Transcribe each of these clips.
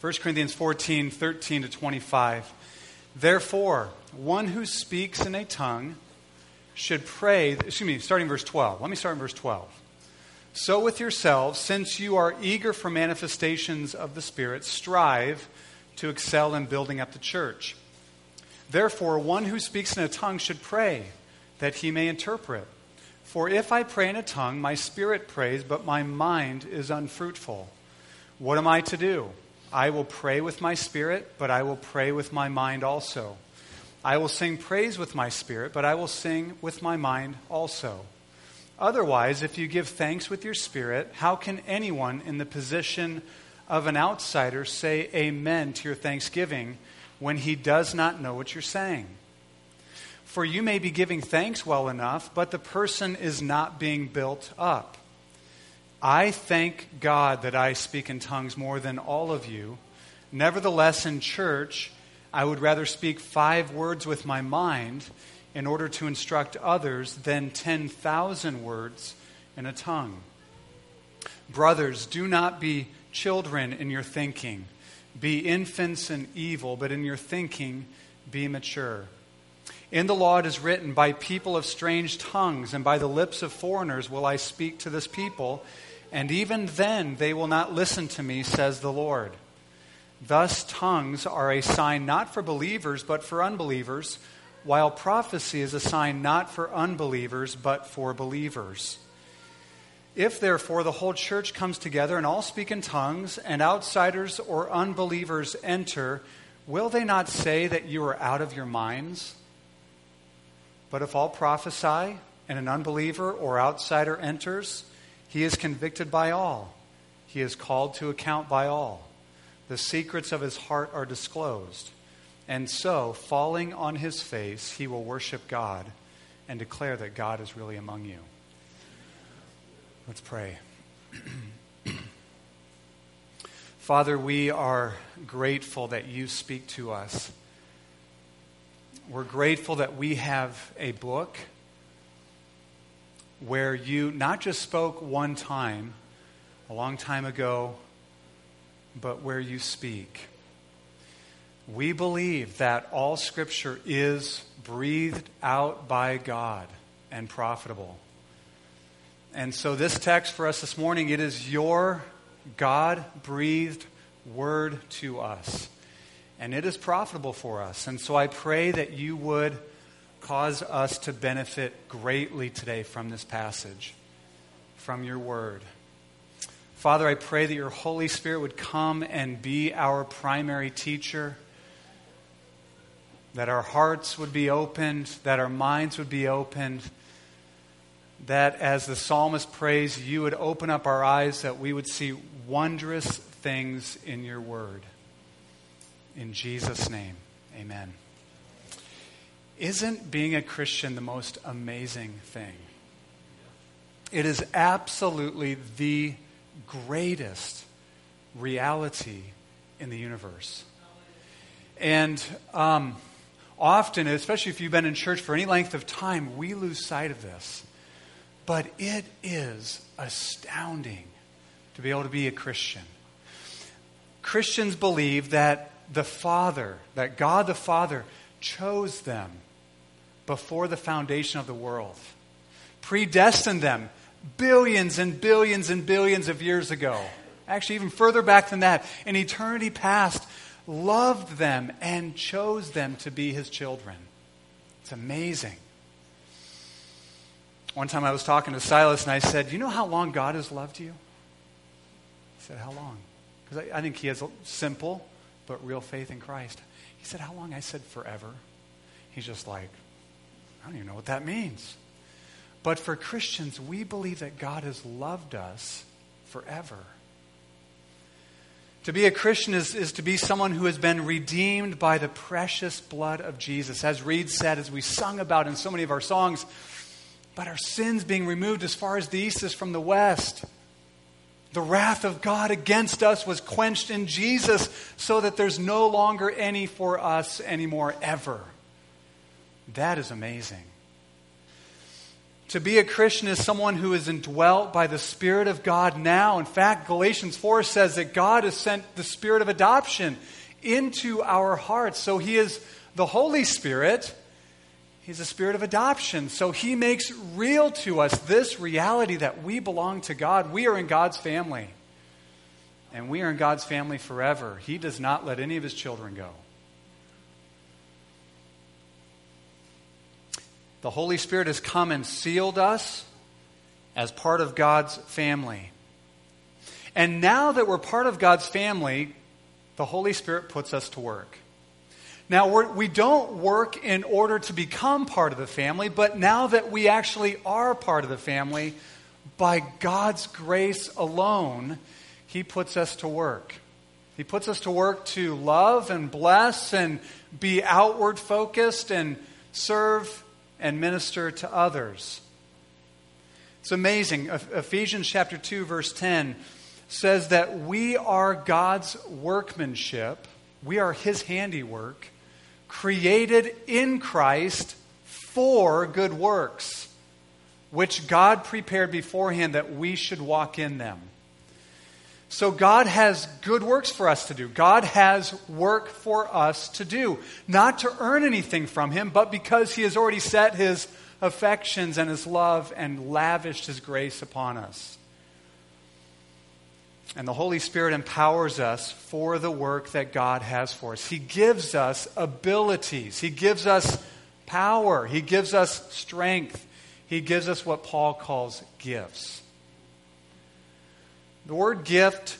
1 Corinthians 14, 13 to 25. Therefore, one who speaks in a tongue should pray, excuse me, starting verse 12. Let me start in verse 12. So with yourselves, since you are eager for manifestations of the Spirit, strive to excel in building up the church. Therefore, one who speaks in a tongue should pray that he may interpret. For if I pray in a tongue, my spirit prays, but my mind is unfruitful. What am I to do? I will pray with my spirit, but I will pray with my mind also. I will sing praise with my spirit, but I will sing with my mind also. Otherwise, if you give thanks with your spirit, how can anyone in the position of an outsider say amen to your thanksgiving when he does not know what you're saying? For you may be giving thanks well enough, but the person is not being built up. I thank God that I speak in tongues more than all of you. Nevertheless, in church, I would rather speak five words with my mind in order to instruct others than 10,000 words in a tongue. Brothers, do not be children in your thinking. Be infants in evil, but in your thinking, be mature. In the law it is written, By people of strange tongues and by the lips of foreigners will I speak to this people, and even then they will not listen to me, says the Lord. Thus, tongues are a sign not for believers, but for unbelievers, while prophecy is a sign not for unbelievers, but for believers. If, therefore, the whole church comes together and all speak in tongues, and outsiders or unbelievers enter, will they not say that you are out of your minds? But if all prophesy, and an unbeliever or outsider enters, he is convicted by all. He is called to account by all. The secrets of his heart are disclosed. And so, falling on his face, he will worship God and declare that God is really among you. Let's pray. Father, we are grateful that you speak to us. We're grateful that we have a book where you not just spoke one time, a long time ago, but where you speak. We believe that all Scripture is breathed out by God and profitable. And so, this text for us this morning, it is your God breathed word to us. And it is profitable for us. And so, I pray that you would cause us to benefit greatly today from this passage, from your word. Father, I pray that your Holy Spirit would come and be our primary teacher, that our hearts would be opened, that our minds would be opened, that as the psalmist prays, you would open up our eyes that we would see wondrous things in your word. In Jesus' name, amen. Isn't being a Christian the most amazing thing? It is absolutely the greatest reality in the universe. And um, often, especially if you've been in church for any length of time, we lose sight of this. But it is astounding to be able to be a Christian. Christians believe that the Father, that God the Father, chose them before the foundation of the world, predestined them billions and billions and billions of years ago. Actually, even further back than that, in eternity past, loved them and chose them to be his children. It's amazing. One time I was talking to Silas and I said, You know how long God has loved you? He said, How long? Because I, I think he has a simple but real faith in Christ. He said, How long? I said, Forever. He's just like, I don't even know what that means. But for Christians, we believe that God has loved us forever. To be a Christian is, is to be someone who has been redeemed by the precious blood of Jesus. As Reed said, as we sung about in so many of our songs, but our sins being removed as far as the east is from the west. The wrath of God against us was quenched in Jesus so that there's no longer any for us anymore, ever. That is amazing. To be a Christian is someone who is indwelt by the Spirit of God now. In fact, Galatians 4 says that God has sent the Spirit of adoption into our hearts. So He is the Holy Spirit. He's a spirit of adoption. So He makes real to us this reality that we belong to God. We are in God's family. And we are in God's family forever. He does not let any of His children go. The Holy Spirit has come and sealed us as part of God's family. And now that we're part of God's family, the Holy Spirit puts us to work. Now, we're, we do not work in order to become part of the family, but now that we actually are part of the family, by God's grace alone, He puts us to work. He puts us to work to love and bless and be outward focused and serve and minister to others. It's amazing. Ephesians chapter 2 verse 10 says that we are God's workmanship. We are his handiwork, created in Christ for good works, which God prepared beforehand that we should walk in them. So God has good works for us to do. God has work for us to do. Not to earn anything from Him, but because He has already set His affections and His love and lavished His grace upon us. And the Holy Spirit empowers us for the work that God has for us. He gives us abilities. He gives us power. He gives us strength. He gives us what Paul calls gifts. The word gift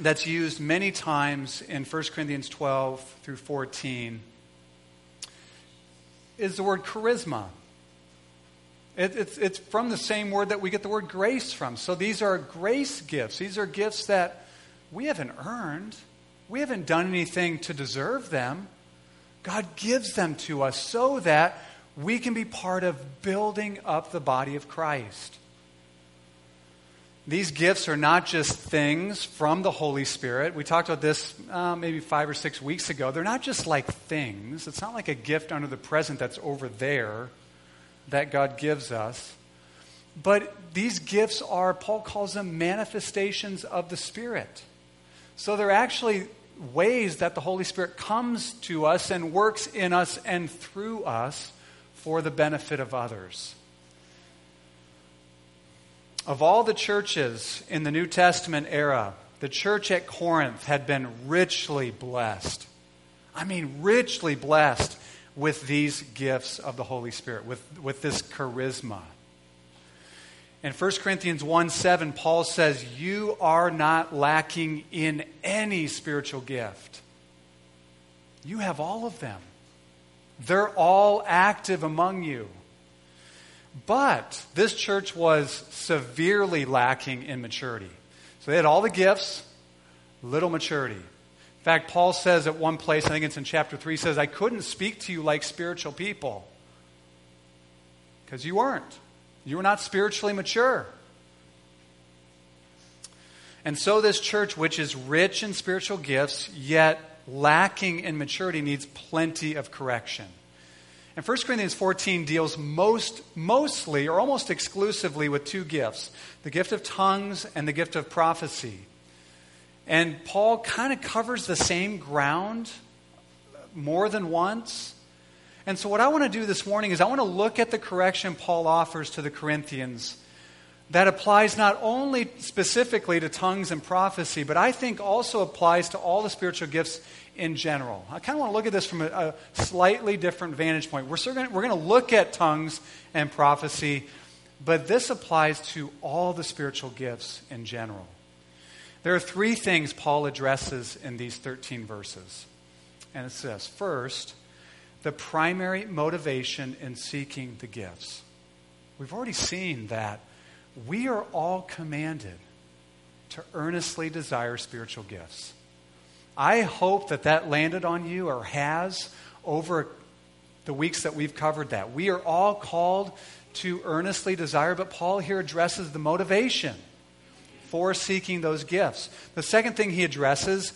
that's used many times in 1 Corinthians 12 through 14 is the word charisma. It, it's, it's from the same word that we get the word grace from. So these are grace gifts. These are gifts that we haven't earned, we haven't done anything to deserve them. God gives them to us so that we can be part of building up the body of Christ. These gifts are not just things from the Holy Spirit. We talked about this uh, maybe five or six weeks ago. They're not just like things. It's not like a gift under the present that's over there that God gives us. But these gifts are, Paul calls them manifestations of the Spirit. So they're actually ways that the Holy Spirit comes to us and works in us and through us for the benefit of others. Of all the churches in the New Testament era, the church at Corinth had been richly blessed. I mean, richly blessed with these gifts of the Holy Spirit, with, with this charisma. In 1 Corinthians 1 7, Paul says, You are not lacking in any spiritual gift. You have all of them, they're all active among you. But this church was severely lacking in maturity. So they had all the gifts, little maturity. In fact, Paul says at one place, I think it's in chapter 3, says, I couldn't speak to you like spiritual people. Because you weren't. You were not spiritually mature. And so, this church, which is rich in spiritual gifts, yet lacking in maturity, needs plenty of correction. And 1 Corinthians 14 deals most, mostly or almost exclusively with two gifts the gift of tongues and the gift of prophecy. And Paul kind of covers the same ground more than once. And so, what I want to do this morning is I want to look at the correction Paul offers to the Corinthians that applies not only specifically to tongues and prophecy, but I think also applies to all the spiritual gifts in general. I kind of want to look at this from a, a slightly different vantage point. We're, we're going to look at tongues and prophecy, but this applies to all the spiritual gifts in general. There are three things Paul addresses in these 13 verses. And it says first, the primary motivation in seeking the gifts. We've already seen that we are all commanded to earnestly desire spiritual gifts. I hope that that landed on you or has over the weeks that we've covered that. We are all called to earnestly desire, but Paul here addresses the motivation for seeking those gifts. The second thing he addresses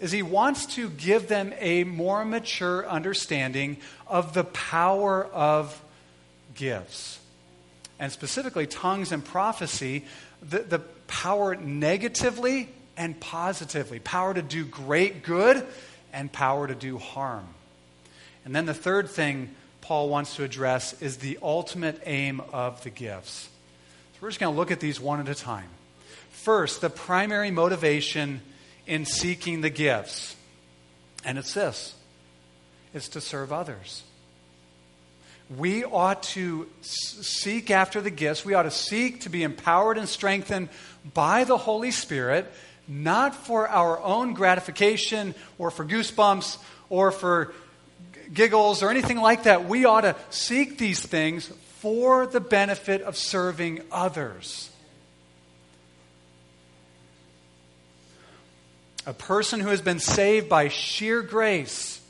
is he wants to give them a more mature understanding of the power of gifts. And specifically tongues and prophecy, the, the power negatively and positively power to do great good and power to do harm. And then the third thing Paul wants to address is the ultimate aim of the gifts. So we're just going to look at these one at a time. First, the primary motivation in seeking the gifts, and it's this it's to serve others. We ought to seek after the gifts. We ought to seek to be empowered and strengthened by the Holy Spirit, not for our own gratification or for goosebumps or for giggles or anything like that. We ought to seek these things for the benefit of serving others. A person who has been saved by sheer grace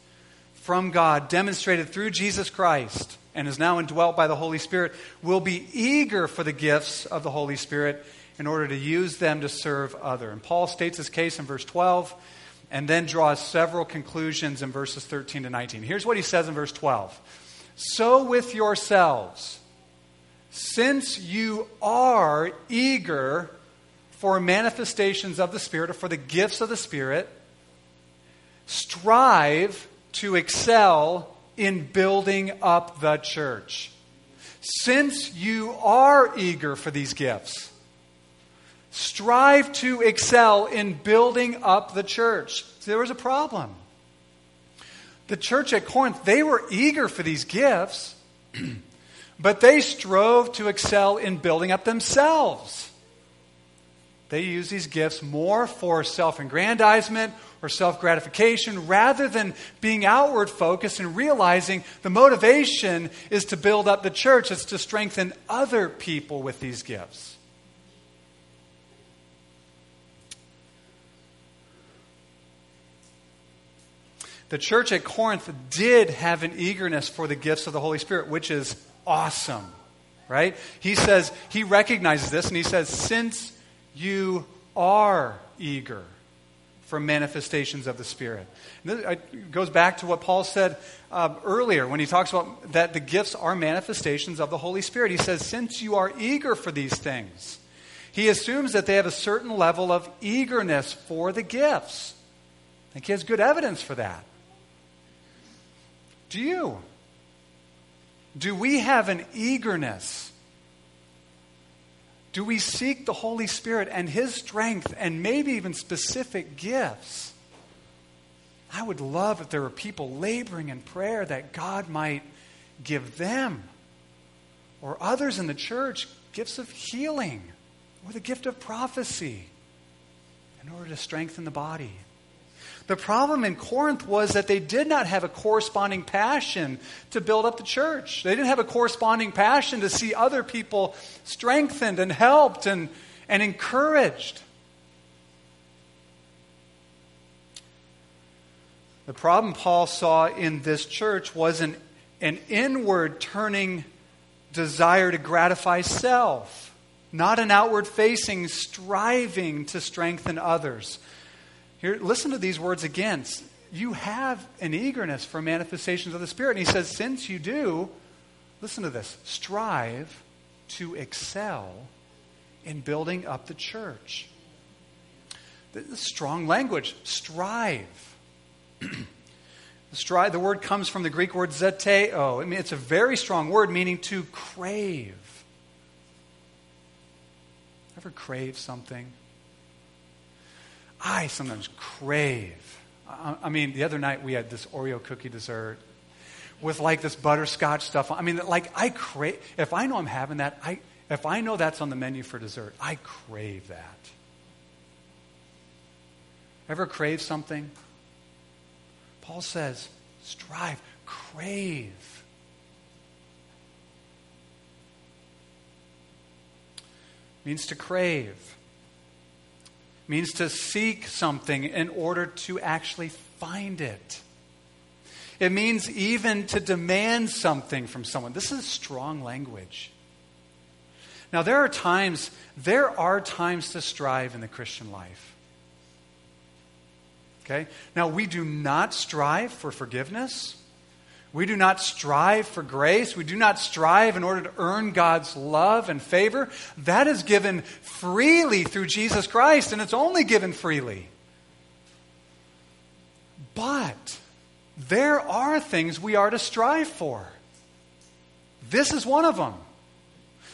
from God, demonstrated through Jesus Christ, and is now indwelt by the Holy Spirit, will be eager for the gifts of the Holy Spirit in order to use them to serve other. And Paul states his case in verse 12 and then draws several conclusions in verses 13 to 19. Here's what he says in verse 12 So with yourselves, since you are eager for manifestations of the Spirit or for the gifts of the Spirit, strive to excel in building up the church. Since you are eager for these gifts, strive to excel in building up the church. So there was a problem. The church at Corinth, they were eager for these gifts, but they strove to excel in building up themselves. They use these gifts more for self aggrandizement or self gratification rather than being outward focused and realizing the motivation is to build up the church, it's to strengthen other people with these gifts. The church at Corinth did have an eagerness for the gifts of the Holy Spirit, which is awesome, right? He says, he recognizes this and he says, since you are eager for manifestations of the Spirit. and It goes back to what Paul said uh, earlier when he talks about that the gifts are manifestations of the Holy Spirit. He says, since you are eager for these things, he assumes that they have a certain level of eagerness for the gifts. I think he has good evidence for that. Do you? Do we have an eagerness? Do we seek the Holy Spirit and His strength and maybe even specific gifts? I would love if there were people laboring in prayer that God might give them or others in the church gifts of healing or the gift of prophecy in order to strengthen the body. The problem in Corinth was that they did not have a corresponding passion to build up the church. They didn't have a corresponding passion to see other people strengthened and helped and, and encouraged. The problem Paul saw in this church was an, an inward turning desire to gratify self, not an outward facing striving to strengthen others. Here, listen to these words again. You have an eagerness for manifestations of the Spirit. And he says, since you do, listen to this strive to excel in building up the church. This is strong language. Strive. strive. The word comes from the Greek word zeteo. I mean, it's a very strong word meaning to crave. Ever crave something? I sometimes crave. I, I mean, the other night we had this Oreo cookie dessert with like this butterscotch stuff. I mean, like I crave. If I know I'm having that, I if I know that's on the menu for dessert, I crave that. Ever crave something? Paul says, strive, crave. Means to crave means to seek something in order to actually find it. It means even to demand something from someone. This is strong language. Now, there are times, there are times to strive in the Christian life. Okay? Now, we do not strive for forgiveness. We do not strive for grace. We do not strive in order to earn God's love and favor. That is given freely through Jesus Christ, and it's only given freely. But there are things we are to strive for. This is one of them.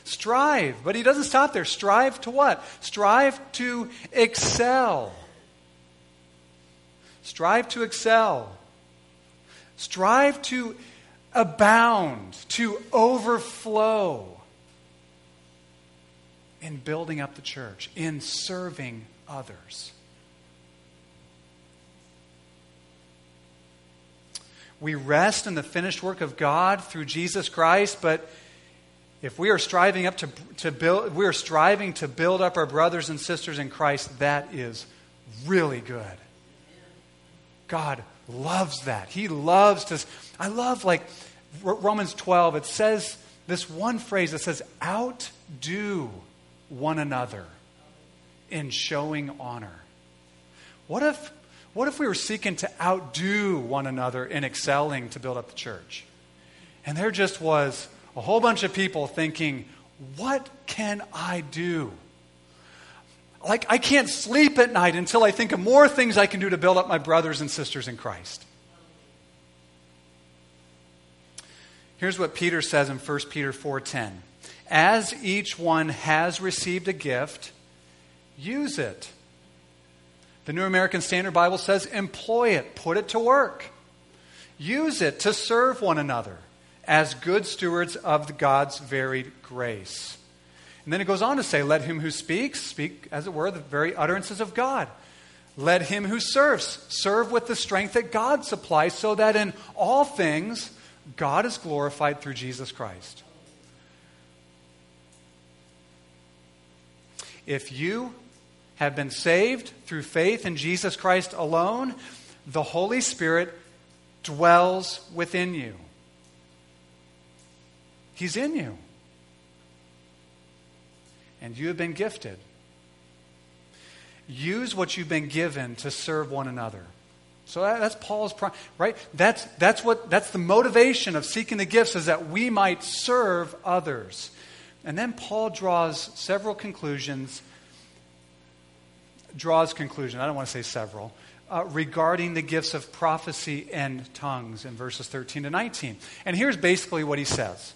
Strive. But he doesn't stop there. Strive to what? Strive to excel. Strive to excel. Strive to abound, to overflow in building up the church, in serving others. We rest in the finished work of God through Jesus Christ, but if we are striving up to, to build we are striving to build up our brothers and sisters in Christ, that is really good. God loves that. He loves to I love like Romans 12, it says this one phrase that says, outdo one another in showing honor. What if, what if we were seeking to outdo one another in excelling to build up the church? And there just was a whole bunch of people thinking, what can I do? Like, I can't sleep at night until I think of more things I can do to build up my brothers and sisters in Christ. Here's what Peter says in 1 Peter 4:10. As each one has received a gift, use it. The New American Standard Bible says employ it, put it to work. Use it to serve one another as good stewards of God's varied grace. And then it goes on to say, Let him who speaks speak, as it were, the very utterances of God. Let him who serves serve with the strength that God supplies, so that in all things God is glorified through Jesus Christ. If you have been saved through faith in Jesus Christ alone, the Holy Spirit dwells within you. He's in you. And you have been gifted. Use what you've been given to serve one another. So that's Paul's right. That's that's what that's the motivation of seeking the gifts is that we might serve others. And then Paul draws several conclusions. Draws conclusion. I don't want to say several. Uh, regarding the gifts of prophecy and tongues in verses 13 to 19. And here's basically what he says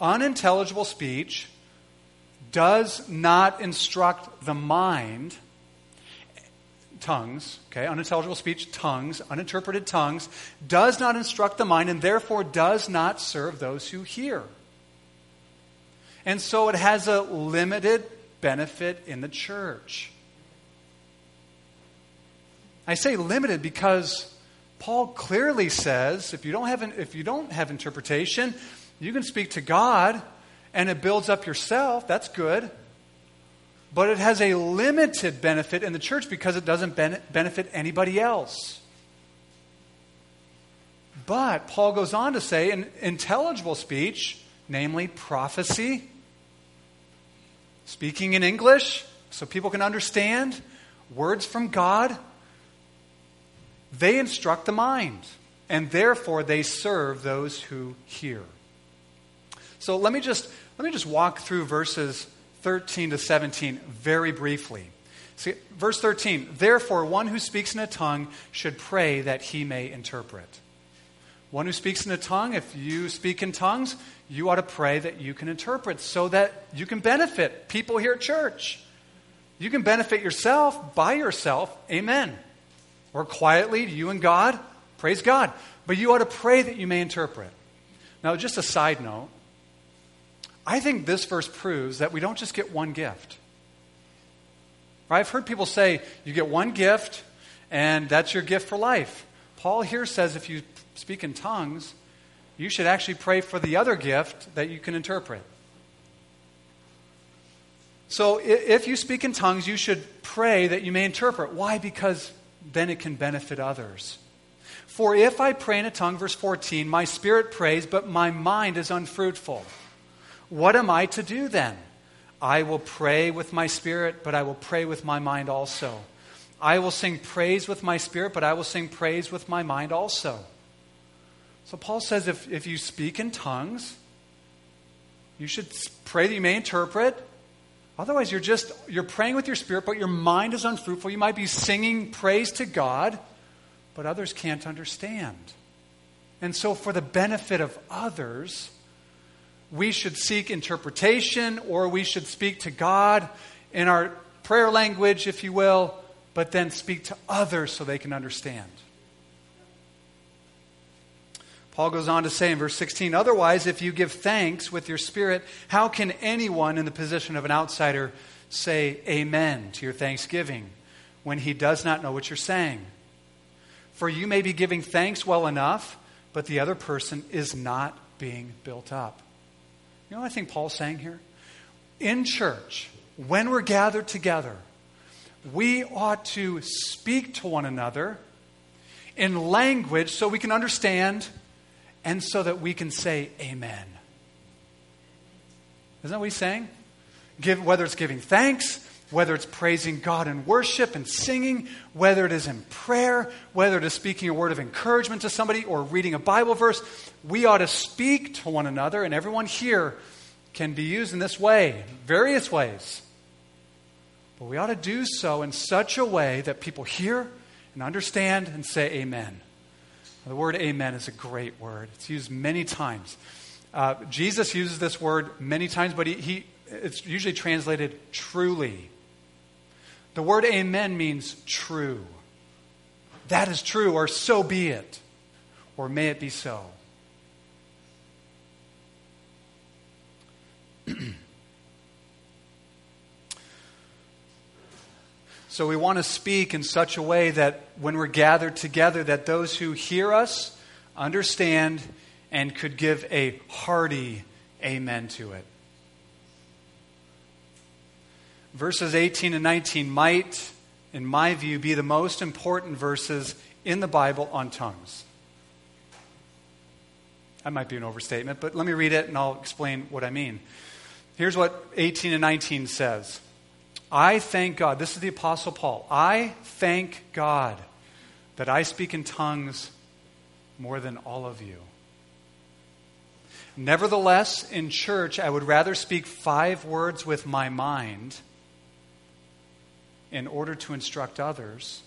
unintelligible speech does not instruct the mind, tongues, okay, unintelligible speech, tongues, uninterpreted tongues, does not instruct the mind and therefore does not serve those who hear. And so it has a limited benefit in the church. I say limited because Paul clearly says if you don't have, if you don't have interpretation, you can speak to God and it builds up yourself. That's good. But it has a limited benefit in the church because it doesn't benefit anybody else. But Paul goes on to say in intelligible speech, namely prophecy, speaking in English so people can understand, words from God, they instruct the mind, and therefore they serve those who hear. So let me just, let me just walk through verses 13 to 17 very briefly. See, verse 13, therefore, one who speaks in a tongue should pray that he may interpret. One who speaks in a tongue, if you speak in tongues, you ought to pray that you can interpret so that you can benefit people here at church. You can benefit yourself by yourself, amen. Or quietly, to you and God, praise God. But you ought to pray that you may interpret. Now, just a side note I think this verse proves that we don't just get one gift. Right? I've heard people say you get one gift and that's your gift for life. Paul here says if you speak in tongues, you should actually pray for the other gift that you can interpret. So if you speak in tongues, you should pray that you may interpret. Why? Because then it can benefit others. For if I pray in a tongue, verse 14, my spirit prays, but my mind is unfruitful. What am I to do then? I will pray with my spirit, but I will pray with my mind also. I will sing praise with my spirit, but I will sing praise with my mind also. So Paul says if, if you speak in tongues, you should pray that you may interpret. Otherwise, you're just you're praying with your spirit, but your mind is unfruitful. You might be singing praise to God, but others can't understand. And so, for the benefit of others, we should seek interpretation or we should speak to God in our prayer language, if you will, but then speak to others so they can understand. Paul goes on to say in verse 16, otherwise, if you give thanks with your spirit, how can anyone in the position of an outsider say amen to your thanksgiving when he does not know what you're saying? For you may be giving thanks well enough, but the other person is not being built up. You know what I think Paul's saying here? In church, when we're gathered together, we ought to speak to one another in language so we can understand and so that we can say amen. Isn't that what he's saying? Give, whether it's giving thanks, whether it's praising God in worship and singing, whether it is in prayer, whether it is speaking a word of encouragement to somebody or reading a Bible verse, we ought to speak to one another, and everyone here can be used in this way, various ways. But we ought to do so in such a way that people hear and understand and say amen. The word amen is a great word. It's used many times. Uh, Jesus uses this word many times, but he, he, it's usually translated truly. The word amen means true. That is true, or so be it, or may it be so. So we want to speak in such a way that when we're gathered together that those who hear us understand and could give a hearty amen to it. Verses 18 and 19 might, in my view, be the most important verses in the Bible on tongues. That might be an overstatement, but let me read it and I'll explain what I mean. Here's what 18 and 19 says. I thank God. This is the Apostle Paul. I thank God that I speak in tongues more than all of you. Nevertheless, in church, I would rather speak five words with my mind in order to instruct others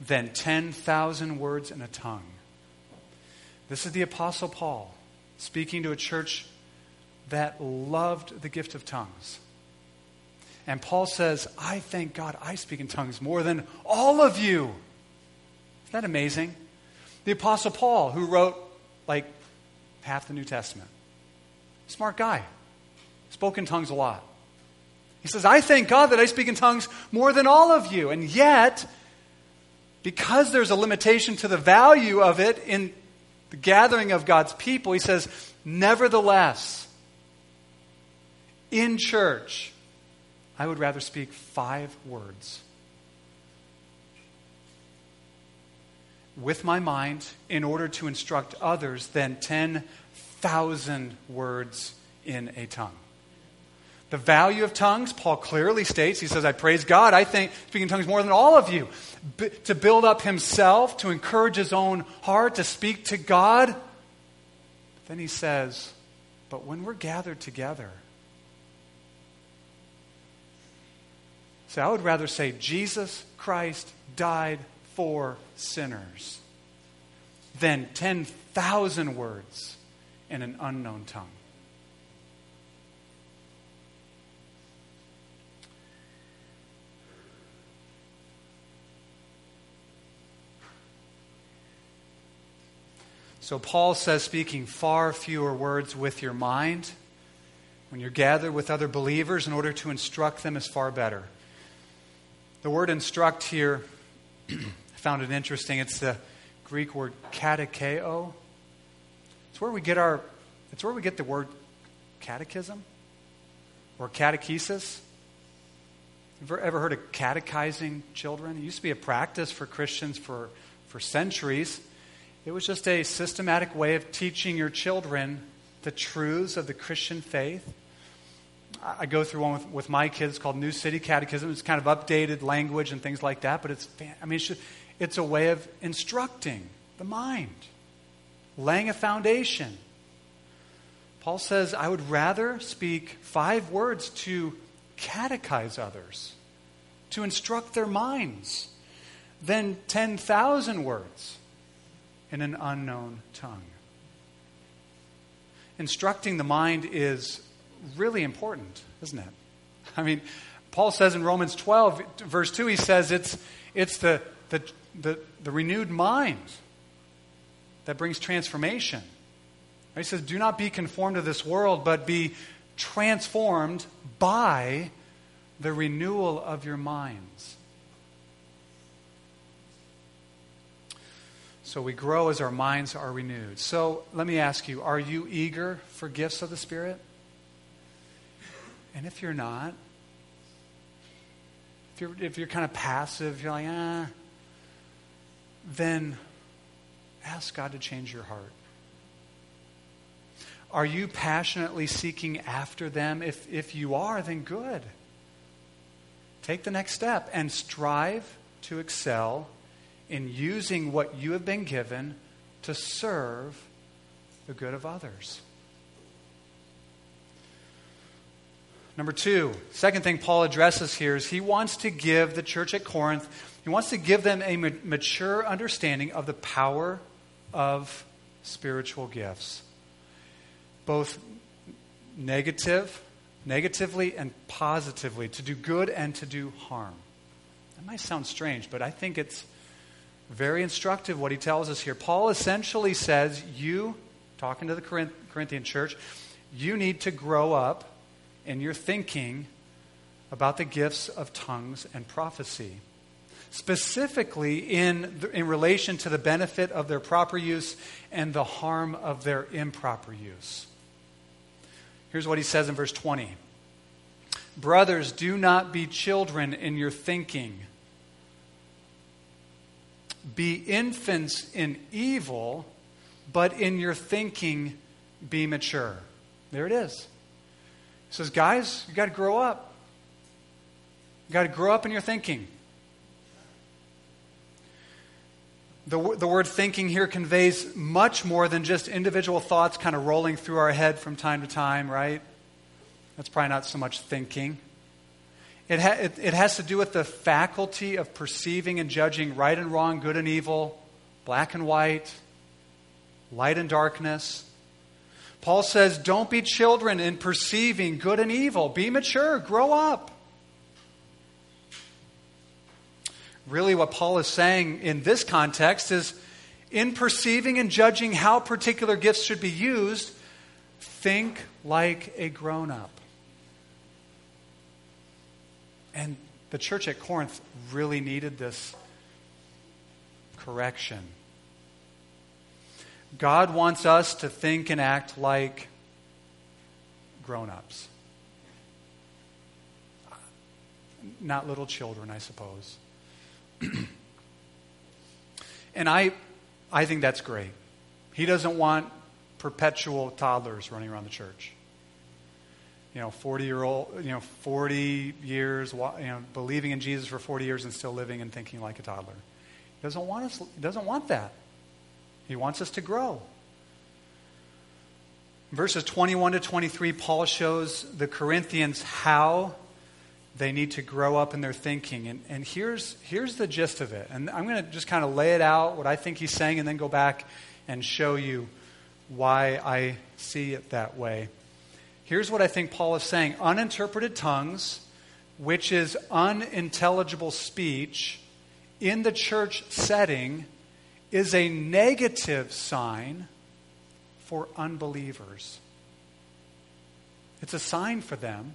than 10,000 words in a tongue. This is the Apostle Paul speaking to a church that loved the gift of tongues. And Paul says, I thank God I speak in tongues more than all of you. Isn't that amazing? The Apostle Paul, who wrote like half the New Testament, smart guy, spoke in tongues a lot. He says, I thank God that I speak in tongues more than all of you. And yet, because there's a limitation to the value of it in the gathering of God's people, he says, nevertheless, in church, I would rather speak five words with my mind in order to instruct others than 10,000 words in a tongue. The value of tongues, Paul clearly states, he says, I praise God. I think speaking tongues more than all of you. B- to build up himself, to encourage his own heart, to speak to God. Then he says, but when we're gathered together, So I would rather say Jesus Christ died for sinners than 10,000 words in an unknown tongue. So Paul says, speaking far fewer words with your mind when you're gathered with other believers in order to instruct them is far better. The word instruct here, I found it interesting. It's the Greek word katecheo. It's where we get our, it's where we get the word catechism or catechesis. Ever, ever heard of catechizing children? It used to be a practice for Christians for, for centuries. It was just a systematic way of teaching your children the truths of the Christian faith. I go through one with, with my kids called New City Catechism. It's kind of updated language and things like that, but it's, I mean, it's, just, it's a way of instructing the mind. laying a foundation. Paul says, I would rather speak five words to catechize others, to instruct their minds, than 10,000 words in an unknown tongue. Instructing the mind is really important, isn't it? I mean, Paul says in Romans 12, verse 2, he says it's, it's the, the, the, the renewed mind that brings transformation. He says, Do not be conformed to this world, but be transformed by the renewal of your minds. So we grow as our minds are renewed. So let me ask you are you eager for gifts of the Spirit? And if you're not, if you're, if you're kind of passive, you're like, ah, then ask God to change your heart. Are you passionately seeking after them? If, if you are, then good. Take the next step and strive to excel in using what you have been given to serve the good of others. Number two, second thing Paul addresses here is he wants to give the church at Corinth, he wants to give them a mature understanding of the power of spiritual gifts, both negative, negatively and positively, to do good and to do harm. That might sound strange, but I think it's very instructive what he tells us here. Paul essentially says, You, talking to the Corinthian church, you need to grow up in your thinking about the gifts of tongues and prophecy. Specifically, in, in relation to the benefit of their proper use and the harm of their improper use. Here's what he says in verse 20 Brothers, do not be children in your thinking be infants in evil, but in your thinking be mature. There it is. He says, guys, you got to grow up. You got to grow up in your thinking. The, the word thinking here conveys much more than just individual thoughts kind of rolling through our head from time to time, right? That's probably not so much thinking. It, ha- it, it has to do with the faculty of perceiving and judging right and wrong, good and evil, black and white, light and darkness. Paul says, don't be children in perceiving good and evil. Be mature, grow up. Really, what Paul is saying in this context is in perceiving and judging how particular gifts should be used, think like a grown up. And the church at Corinth really needed this correction. God wants us to think and act like grown ups. Not little children, I suppose. and I, I think that's great. He doesn't want perpetual toddlers running around the church you know, 40 year old, you know, 40 years, you know, believing in Jesus for 40 years and still living and thinking like a toddler. He doesn't want us, he doesn't want that. He wants us to grow. Verses 21 to 23, Paul shows the Corinthians how they need to grow up in their thinking. And, and here's, here's the gist of it. And I'm going to just kind of lay it out, what I think he's saying, and then go back and show you why I see it that way. Here's what I think Paul is saying uninterpreted tongues, which is unintelligible speech in the church setting, is a negative sign for unbelievers. It's a sign for them,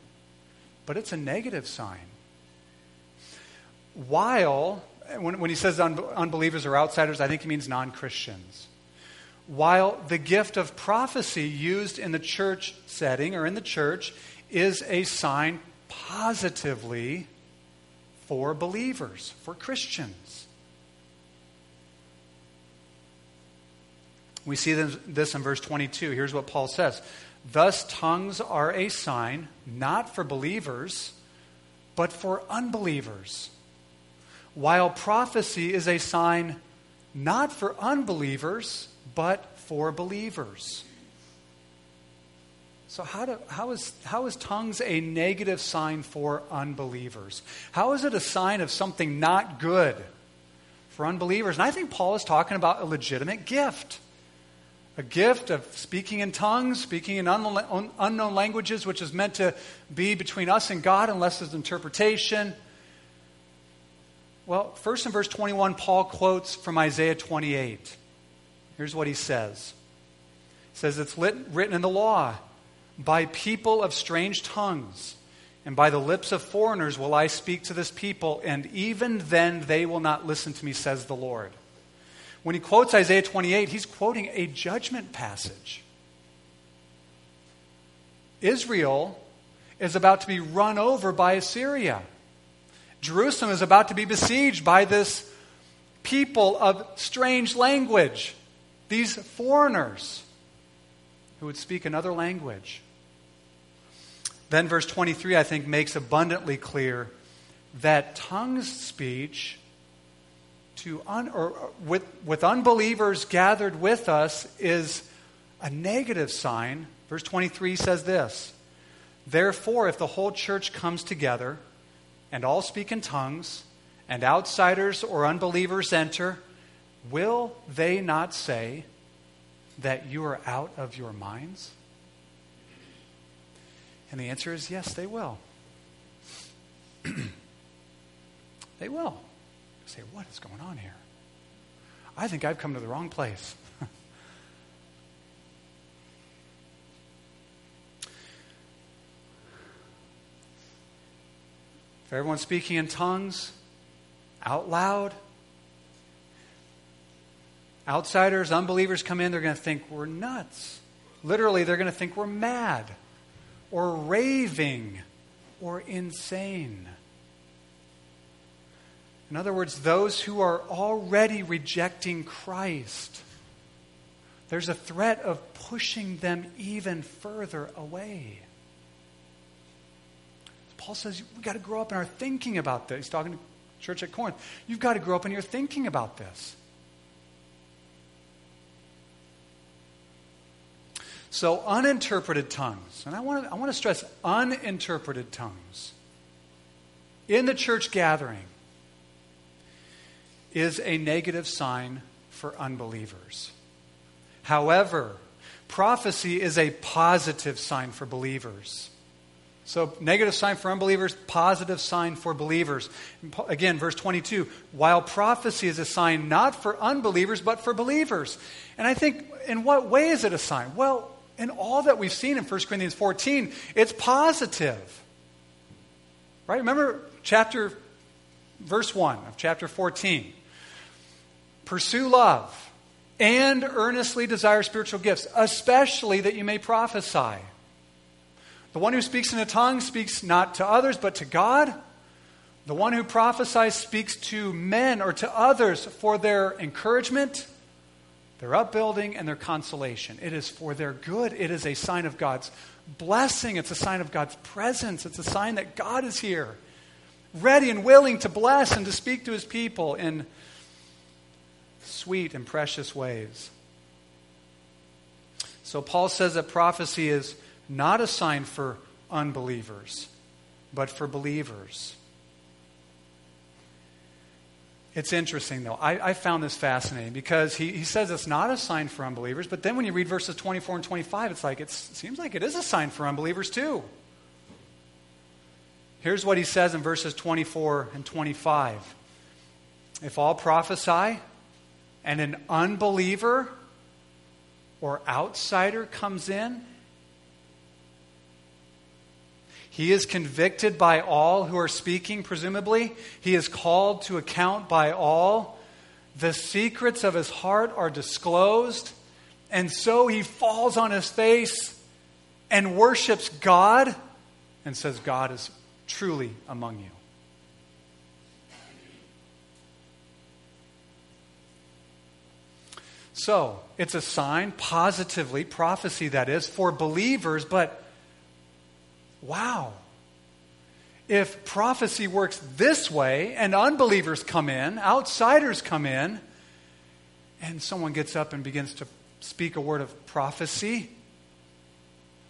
but it's a negative sign. While, when, when he says un- unbelievers or outsiders, I think he means non Christians while the gift of prophecy used in the church setting or in the church is a sign positively for believers, for Christians. We see this in verse 22. Here's what Paul says Thus, tongues are a sign not for believers, but for unbelievers, while prophecy is a sign not for unbelievers, but for believers. So, how, do, how, is, how is tongues a negative sign for unbelievers? How is it a sign of something not good for unbelievers? And I think Paul is talking about a legitimate gift a gift of speaking in tongues, speaking in unknown languages, which is meant to be between us and God unless there's interpretation. Well, first in verse 21, Paul quotes from Isaiah 28. Here's what he says. He says, It's lit, written in the law, by people of strange tongues, and by the lips of foreigners will I speak to this people, and even then they will not listen to me, says the Lord. When he quotes Isaiah 28, he's quoting a judgment passage. Israel is about to be run over by Assyria. Jerusalem is about to be besieged by this people of strange language, these foreigners who would speak another language. Then, verse 23, I think, makes abundantly clear that tongues speech to un, or uh, with, with unbelievers gathered with us is a negative sign. Verse 23 says this Therefore, if the whole church comes together and all speak in tongues, and outsiders or unbelievers enter, will they not say that you are out of your minds? And the answer is yes, they will. they will. say, what is going on here? I think I've come to the wrong place. If everyone's speaking in tongues out loud, outsiders, unbelievers come in, they're going to think we're nuts. Literally, they're going to think we're mad or raving or insane. In other words, those who are already rejecting Christ, there's a threat of pushing them even further away. Paul says we've got to grow up in our thinking about this. He's talking to church at Corinth. You've got to grow up in your thinking about this. So, uninterpreted tongues, and I want to, I want to stress uninterpreted tongues in the church gathering is a negative sign for unbelievers. However, prophecy is a positive sign for believers. So, negative sign for unbelievers, positive sign for believers. Again, verse 22 while prophecy is a sign not for unbelievers, but for believers. And I think, in what way is it a sign? Well, in all that we've seen in 1 Corinthians 14, it's positive. Right? Remember chapter, verse 1 of chapter 14. Pursue love and earnestly desire spiritual gifts, especially that you may prophesy. The one who speaks in a tongue speaks not to others, but to God. The one who prophesies speaks to men or to others for their encouragement, their upbuilding, and their consolation. It is for their good. It is a sign of God's blessing. It's a sign of God's presence. It's a sign that God is here, ready and willing to bless and to speak to his people in sweet and precious ways. So Paul says that prophecy is not a sign for unbelievers, but for believers. It's interesting, though. I, I found this fascinating because he, he says it's not a sign for unbelievers, but then when you read verses 24 and 25, it's like it seems like it is a sign for unbelievers, too. Here's what he says in verses 24 and 25 If all prophesy, and an unbeliever or outsider comes in, he is convicted by all who are speaking, presumably. He is called to account by all. The secrets of his heart are disclosed. And so he falls on his face and worships God and says, God is truly among you. So, it's a sign, positively, prophecy that is, for believers, but wow. If prophecy works this way and unbelievers come in, outsiders come in, and someone gets up and begins to speak a word of prophecy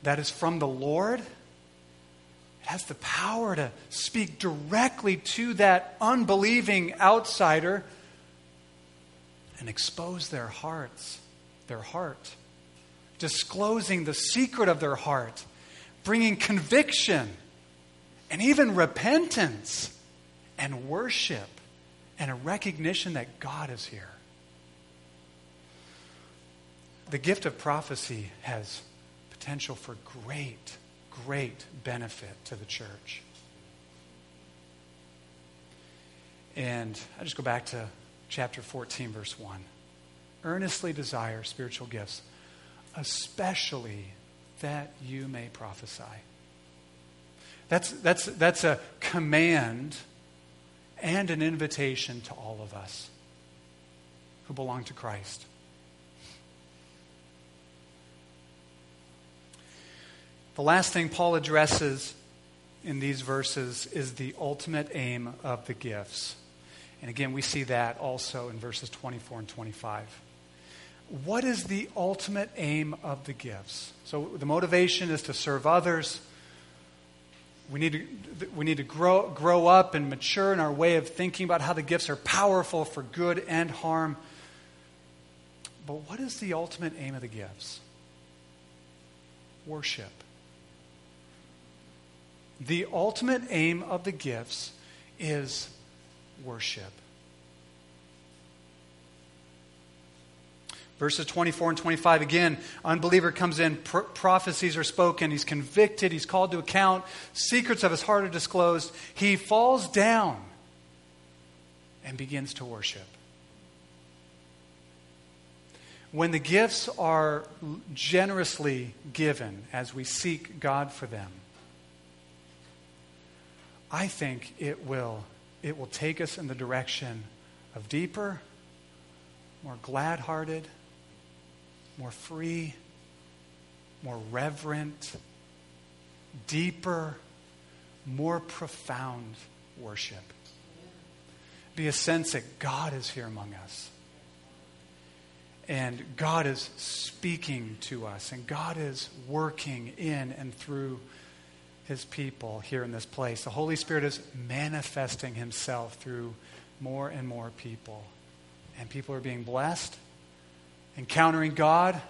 that is from the Lord. It has the power to speak directly to that unbelieving outsider and expose their hearts, their heart, disclosing the secret of their heart, bringing conviction and even repentance and worship and a recognition that God is here. The gift of prophecy has potential for great, great benefit to the church. And I just go back to chapter 14, verse 1. Earnestly desire spiritual gifts, especially that you may prophesy. That's, that's, that's a command and an invitation to all of us who belong to Christ. The last thing Paul addresses in these verses is the ultimate aim of the gifts. And again, we see that also in verses 24 and 25. What is the ultimate aim of the gifts? So the motivation is to serve others. We need to, we need to grow, grow up and mature in our way of thinking about how the gifts are powerful for good and harm. But what is the ultimate aim of the gifts? Worship. The ultimate aim of the gifts is worship. Verses 24 and 25 again, unbeliever comes in, pro- prophecies are spoken, he's convicted, he's called to account, secrets of his heart are disclosed. He falls down and begins to worship. When the gifts are generously given as we seek God for them, I think it will, it will take us in the direction of deeper, more glad hearted, more free, more reverent, deeper, more profound worship. Be a sense that God is here among us. And God is speaking to us, and God is working in and through his people here in this place. The Holy Spirit is manifesting himself through more and more people. And people are being blessed, encountering God,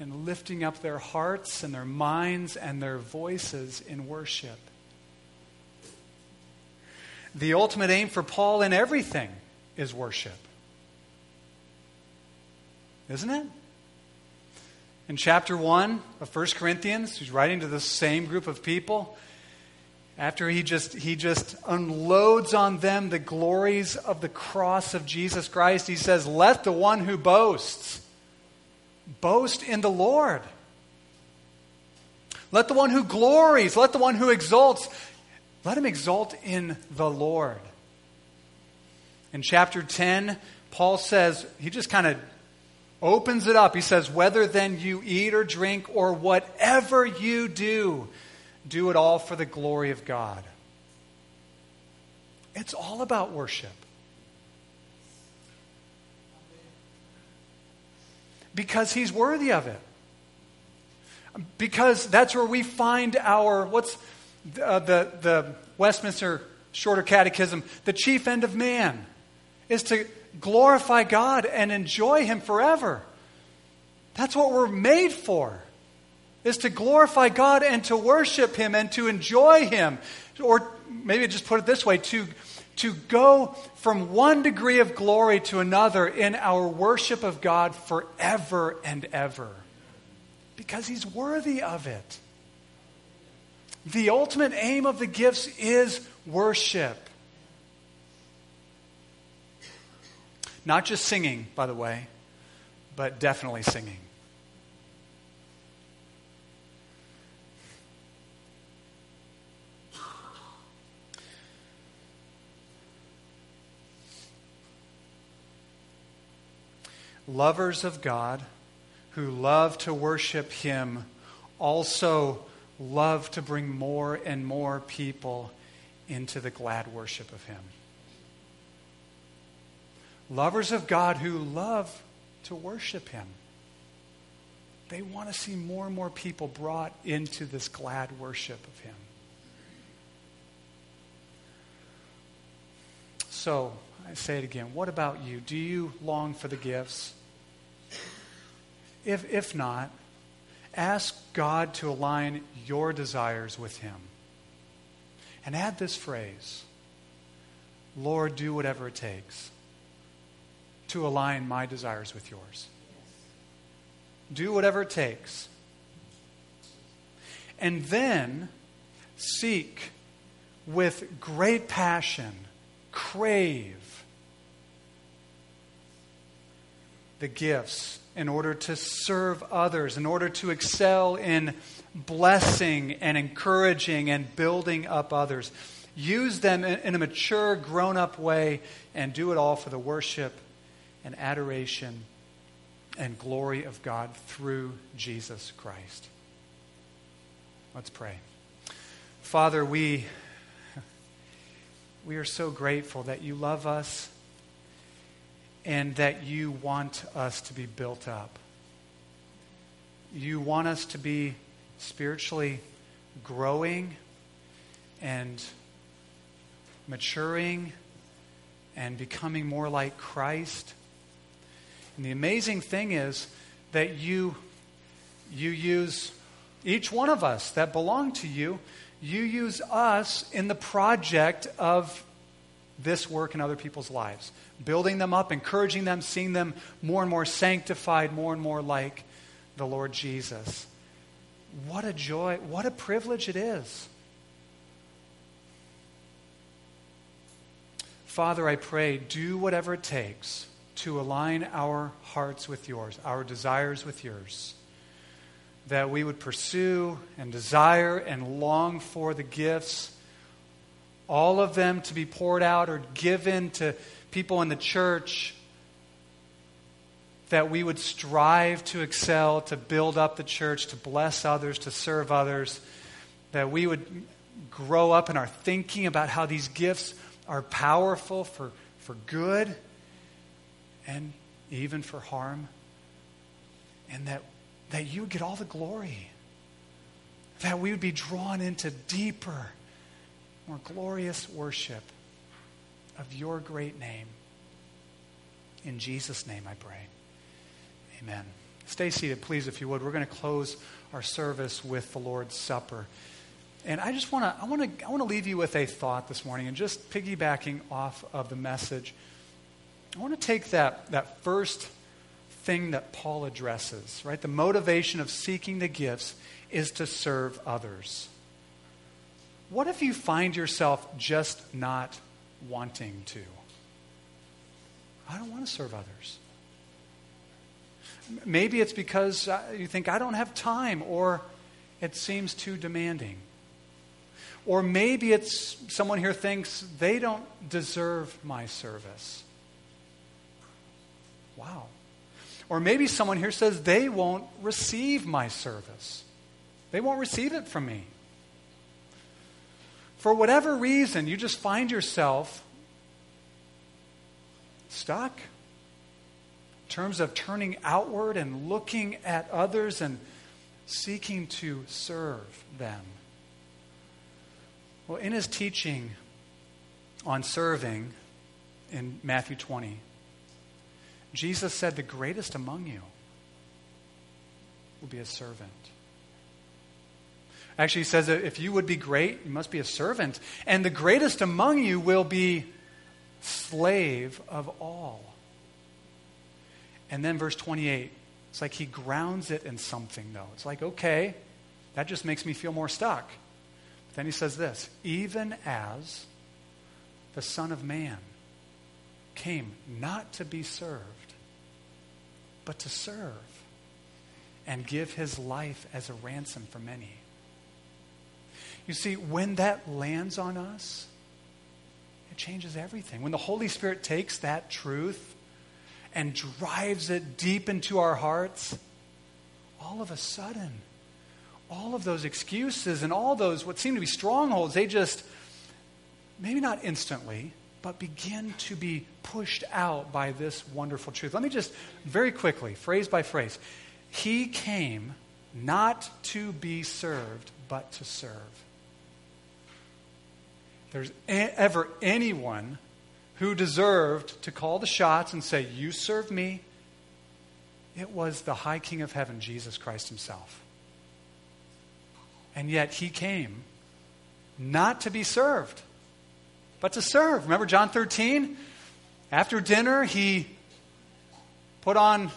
and lifting up their hearts and their minds and their voices in worship. The ultimate aim for Paul in everything is worship. Isn't it? In chapter 1 of 1 Corinthians, he's writing to the same group of people. After he just, he just unloads on them the glories of the cross of Jesus Christ, he says, Let the one who boasts boast in the Lord. Let the one who glories, let the one who exalts, let him exalt in the Lord. In chapter 10, Paul says, he just kind of opens it up. He says, Whether then you eat or drink or whatever you do, do it all for the glory of God. It's all about worship. Because he's worthy of it. Because that's where we find our, what's uh, the, the Westminster Shorter Catechism, the chief end of man is to glorify God and enjoy Him forever. That's what we're made for, is to glorify God and to worship Him and to enjoy Him. Or maybe just put it this way to, to go from one degree of glory to another in our worship of God forever and ever. Because He's worthy of it. The ultimate aim of the gifts is worship. Not just singing, by the way, but definitely singing. Lovers of God who love to worship Him also love to bring more and more people into the glad worship of Him lovers of God who love to worship Him. they want to see more and more people brought into this glad worship of Him. So, I say it again. What about you? Do you long for the gifts? If, if not, ask God to align your desires with Him. And add this phrase Lord, do whatever it takes to align my desires with yours. Do whatever it takes. And then seek with great passion, crave the gifts in order to serve others, in order to excel in blessing and encouraging and building up others. Use them in a mature, grown up way and do it all for the worship and adoration and glory of God through Jesus Christ. Let's pray. Father, we, we are so grateful that you love us and that you want us to be built up. You want us to be spiritually growing and maturing and becoming more like Christ. And the amazing thing is that you, you use each one of us that belong to you, you use us in the project of this work in other people's lives, building them up, encouraging them, seeing them more and more sanctified, more and more like the Lord Jesus. What a joy, what a privilege it is. Father, I pray, do whatever it takes to align our hearts with yours, our desires with yours. That we would pursue and desire and long for the gifts all of them to be poured out or given to people in the church, that we would strive to excel, to build up the church, to bless others, to serve others, that we would grow up in our thinking about how these gifts are powerful for, for good and even for harm, and that, that you would get all the glory, that we would be drawn into deeper more glorious worship of your great name. In Jesus' name I pray. Amen. Stay seated, please, if you would. We're going to close our service with the Lord's Supper. And I just want to I want to I want to leave you with a thought this morning and just piggybacking off of the message. I want to take that that first thing that Paul addresses, right? The motivation of seeking the gifts is to serve others. What if you find yourself just not wanting to? I don't want to serve others. Maybe it's because uh, you think, I don't have time, or it seems too demanding. Or maybe it's someone here thinks they don't deserve my service. Wow. Or maybe someone here says they won't receive my service. They won't receive it from me for whatever reason, you just find yourself stuck in terms of turning outward and looking at others and seeking to serve them. Well, in his teaching on serving in Matthew 20, Jesus said, The greatest among you will be a servant. Actually, he says if you would be great, you must be a servant. And the greatest among you will be slave of all. And then verse 28, it's like he grounds it in something, though. It's like, okay, that just makes me feel more stuck. But then he says this even as the Son of Man came not to be served, but to serve and give his life as a ransom for many. You see, when that lands on us, it changes everything. When the Holy Spirit takes that truth and drives it deep into our hearts, all of a sudden, all of those excuses and all those what seem to be strongholds, they just, maybe not instantly, but begin to be pushed out by this wonderful truth. Let me just very quickly, phrase by phrase. He came not to be served, but to serve. There's ever anyone who deserved to call the shots and say, You serve me, it was the high king of heaven, Jesus Christ himself. And yet he came not to be served, but to serve. Remember John 13? After dinner, he put on,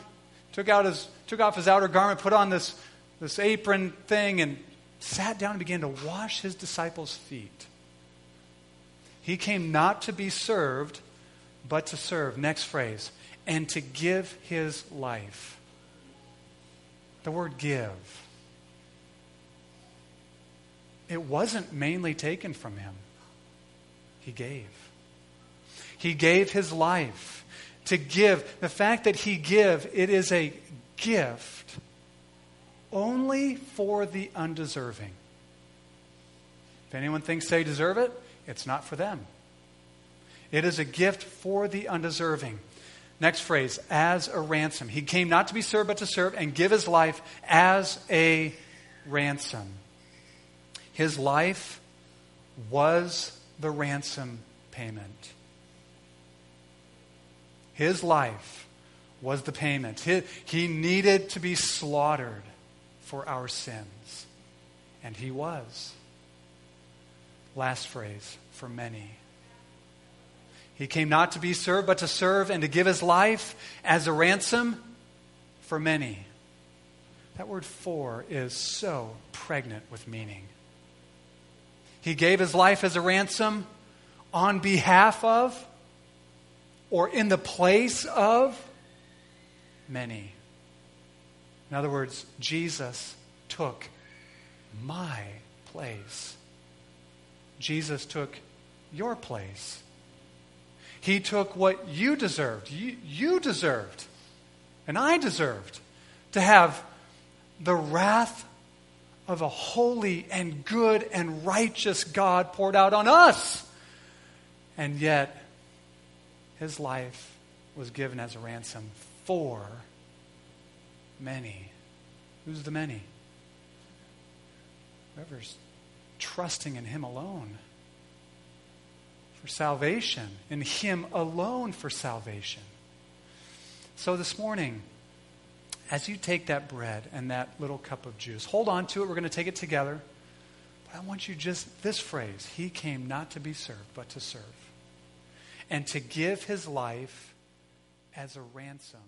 took out his, took off his outer garment, put on this, this apron thing, and sat down and began to wash his disciples' feet. He came not to be served, but to serve. Next phrase. And to give his life. The word give. It wasn't mainly taken from him, he gave. He gave his life to give. The fact that he give, it is a gift only for the undeserving. If anyone thinks they deserve it, it's not for them. It is a gift for the undeserving. Next phrase, as a ransom. He came not to be served, but to serve and give his life as a ransom. His life was the ransom payment. His life was the payment. He, he needed to be slaughtered for our sins. And he was. Last phrase, for many. He came not to be served, but to serve and to give his life as a ransom for many. That word for is so pregnant with meaning. He gave his life as a ransom on behalf of or in the place of many. In other words, Jesus took my place. Jesus took your place. He took what you deserved. You, you deserved, and I deserved, to have the wrath of a holy and good and righteous God poured out on us. And yet, his life was given as a ransom for many. Who's the many? Whoever's trusting in him alone for salvation, in him alone for salvation. So this morning, as you take that bread and that little cup of juice, hold on to it. We're going to take it together. But I want you just this phrase He came not to be served, but to serve, and to give His life as a ransom